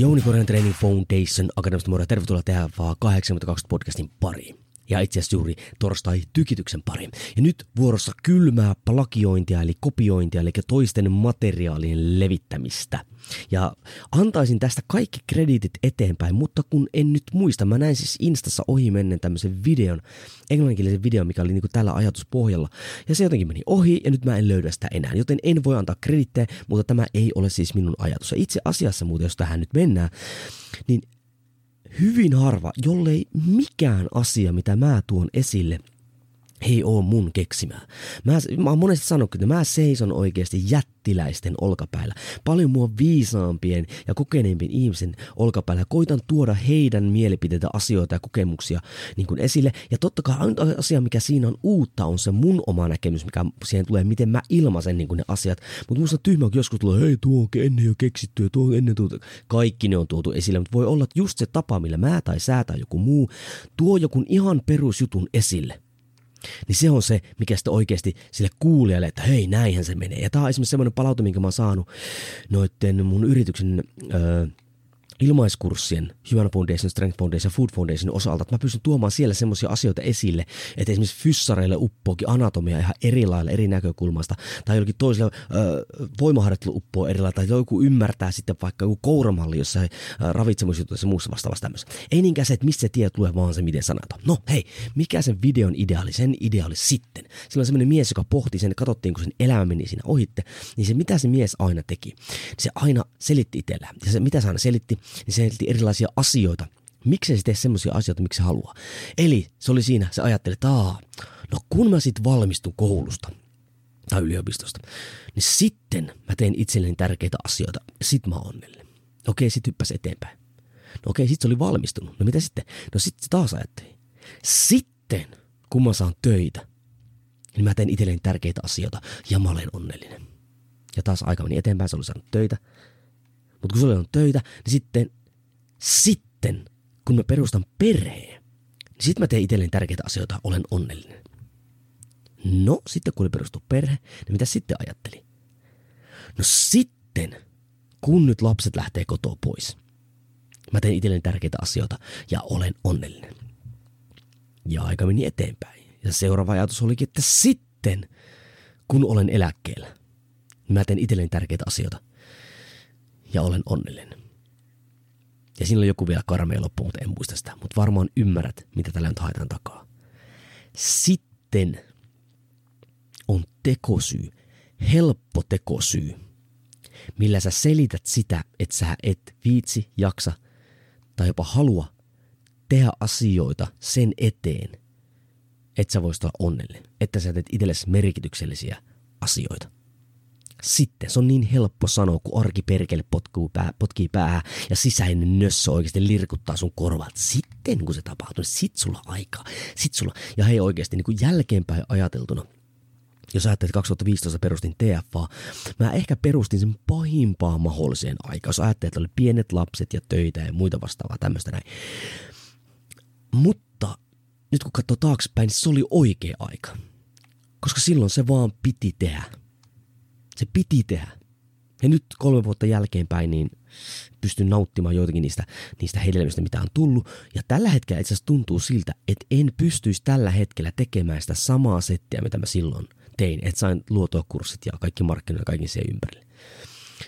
Jouni Korean Training Foundation Akademista Moro. Tervetuloa tähän vaan 82 podcastin pariin. Ja itse asiassa juuri torstai tykityksen pariin. Ja nyt vuorossa kylmää plagiointia eli kopiointia eli toisten materiaalien levittämistä. Ja antaisin tästä kaikki krediitit eteenpäin, mutta kun en nyt muista, mä näin siis Instassa ohi mennen tämmöisen videon, englanninkielisen videon, mikä oli niinku tällä ajatuspohjalla. Ja se jotenkin meni ohi ja nyt mä en löydä sitä enää, joten en voi antaa kredittejä, mutta tämä ei ole siis minun ajatus. Ja itse asiassa muuten, jos tähän nyt mennään, niin hyvin harva, jollei mikään asia, mitä mä tuon esille – ei oo mun keksimää. Mä, mä oon monesti sanonut, että mä seison oikeasti jättiläisten olkapäällä. Paljon mua viisaampien ja kokeneempien ihmisen olkapäällä. Koitan tuoda heidän mielipiteitä, asioita ja kokemuksia niin kuin esille. Ja totta kai ainut asia, mikä siinä on uutta, on se mun oma näkemys, mikä siihen tulee, miten mä ilmaisen niin kuin ne asiat. Mutta musta tyhmä, kun joskus tulee, hei tuo on ennen jo keksitty, tuo on ennen tuota. Kaikki ne on tuotu esille, mutta voi olla, että just se tapa, millä mä tai sä tai joku muu tuo joku ihan perusjutun esille – niin se on se, mikä sitten oikeasti sille kuulijalle, että hei, näinhän se menee. Ja tämä on esimerkiksi semmoinen palaute, minkä mä oon saanut noitten mun yrityksen öö, ilmaiskurssien Human Foundation, Strength Foundation Food Foundation osalta, että mä pystyn tuomaan siellä semmoisia asioita esille, että esimerkiksi fyssareille uppoakin anatomia ihan eri lailla, eri näkökulmasta, tai jollakin toiselle äh, voimaharjoittelu uppoo eri lailla, tai joku ymmärtää sitten vaikka joku kouramalli jossain äh, ravitsemusjutuissa ja muussa vastaavassa tämmöistä. Ei niinkään se, että mistä se tie tulee, vaan se, miten sanotaan. No hei, mikä sen videon ideaali, sen ideaali sitten? Sillä on semmoinen mies, joka pohti sen, katsottiin, kun sen elämä meni siinä ohitte, niin se mitä se mies aina teki, se aina selitti itsellään. Ja se mitä se aina selitti, niin se selitti erilaisia asioita. Miksi se tee semmoisia asioita, miksi se haluaa? Eli se oli siinä, se ajatteli, että Aa, no kun mä sitten valmistun koulusta tai yliopistosta, niin sitten mä teen itselleni tärkeitä asioita sit mä oon onnellinen. Okei, sit hyppäsi eteenpäin. No okei, sit se oli valmistunut. No mitä sitten? No sitten se taas ajatteli. Sitten, kun mä saan töitä, niin mä teen itselleni tärkeitä asioita ja mä olen onnellinen. Ja taas aika meni eteenpäin, se oli saanut töitä. Mutta kun se on töitä, niin sitten sitten, kun mä perustan perheen, niin sit mä teen itselleni tärkeitä asioita, olen onnellinen. No, sitten kun oli perustu perhe, niin mitä sitten ajatteli? No sitten, kun nyt lapset lähtee kotoa pois, mä teen itselleni tärkeitä asioita ja olen onnellinen. Ja aika meni eteenpäin. Ja seuraava ajatus olikin, että sitten, kun olen eläkkeellä, niin mä teen itselleni tärkeitä asioita ja olen onnellinen. Ja siinä oli joku vielä karmea loppu, mutta en muista sitä. Mutta varmaan ymmärrät, mitä tällä nyt haetaan takaa. Sitten on tekosyy, helppo tekosyy, millä sä selität sitä, että sä et viitsi, jaksa tai jopa halua tehdä asioita sen eteen, että sä voisit olla onnellinen, että sä teet itsellesi merkityksellisiä asioita. Sitten se on niin helppo sanoa, kun arki perkele pää, potkii päähän ja sisäinen nössö oikeasti lirkuttaa sun korvaat. Sitten kun se tapahtuu, niin sit sulla aikaa. Sit sulla, ja hei oikeasti niin kuin jälkeenpäin ajateltuna, jos ajattelet, että 2015 perustin TFA, mä ehkä perustin sen pahimpaa mahdolliseen aikaan. Jos ajattelet, että oli pienet lapset ja töitä ja muita vastaavaa tämmöistä näin. Mutta nyt kun katsoo taaksepäin, niin se oli oikea aika. Koska silloin se vaan piti tehdä. Se piti tehdä. Ja nyt kolme vuotta jälkeenpäin niin pystyn nauttimaan joitakin niistä, niistä hedelmistä, mitä on tullut. Ja tällä hetkellä itse asiassa tuntuu siltä, että en pystyisi tällä hetkellä tekemään sitä samaa settiä, mitä mä silloin tein. Että sain luotua kurssit ja kaikki markkinoilla kaikki siihen ympärille.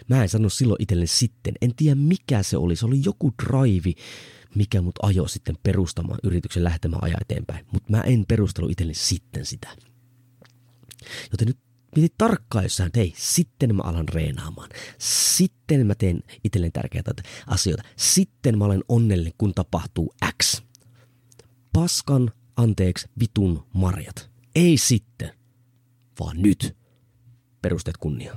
Mä en sanonut silloin itselleni sitten. En tiedä mikä se oli. Se oli joku drive, mikä mut ajoi sitten perustamaan yrityksen lähtemään ajaa eteenpäin. Mutta mä en perustelu itselleni sitten sitä. Joten nyt mieti tarkkaan jossain, että hei, sitten mä alan reenaamaan. Sitten mä teen itselleen tärkeitä asioita. Sitten mä olen onnellinen, kun tapahtuu X. Paskan, anteeksi, vitun marjat. Ei sitten, vaan nyt. Perusteet kunnia.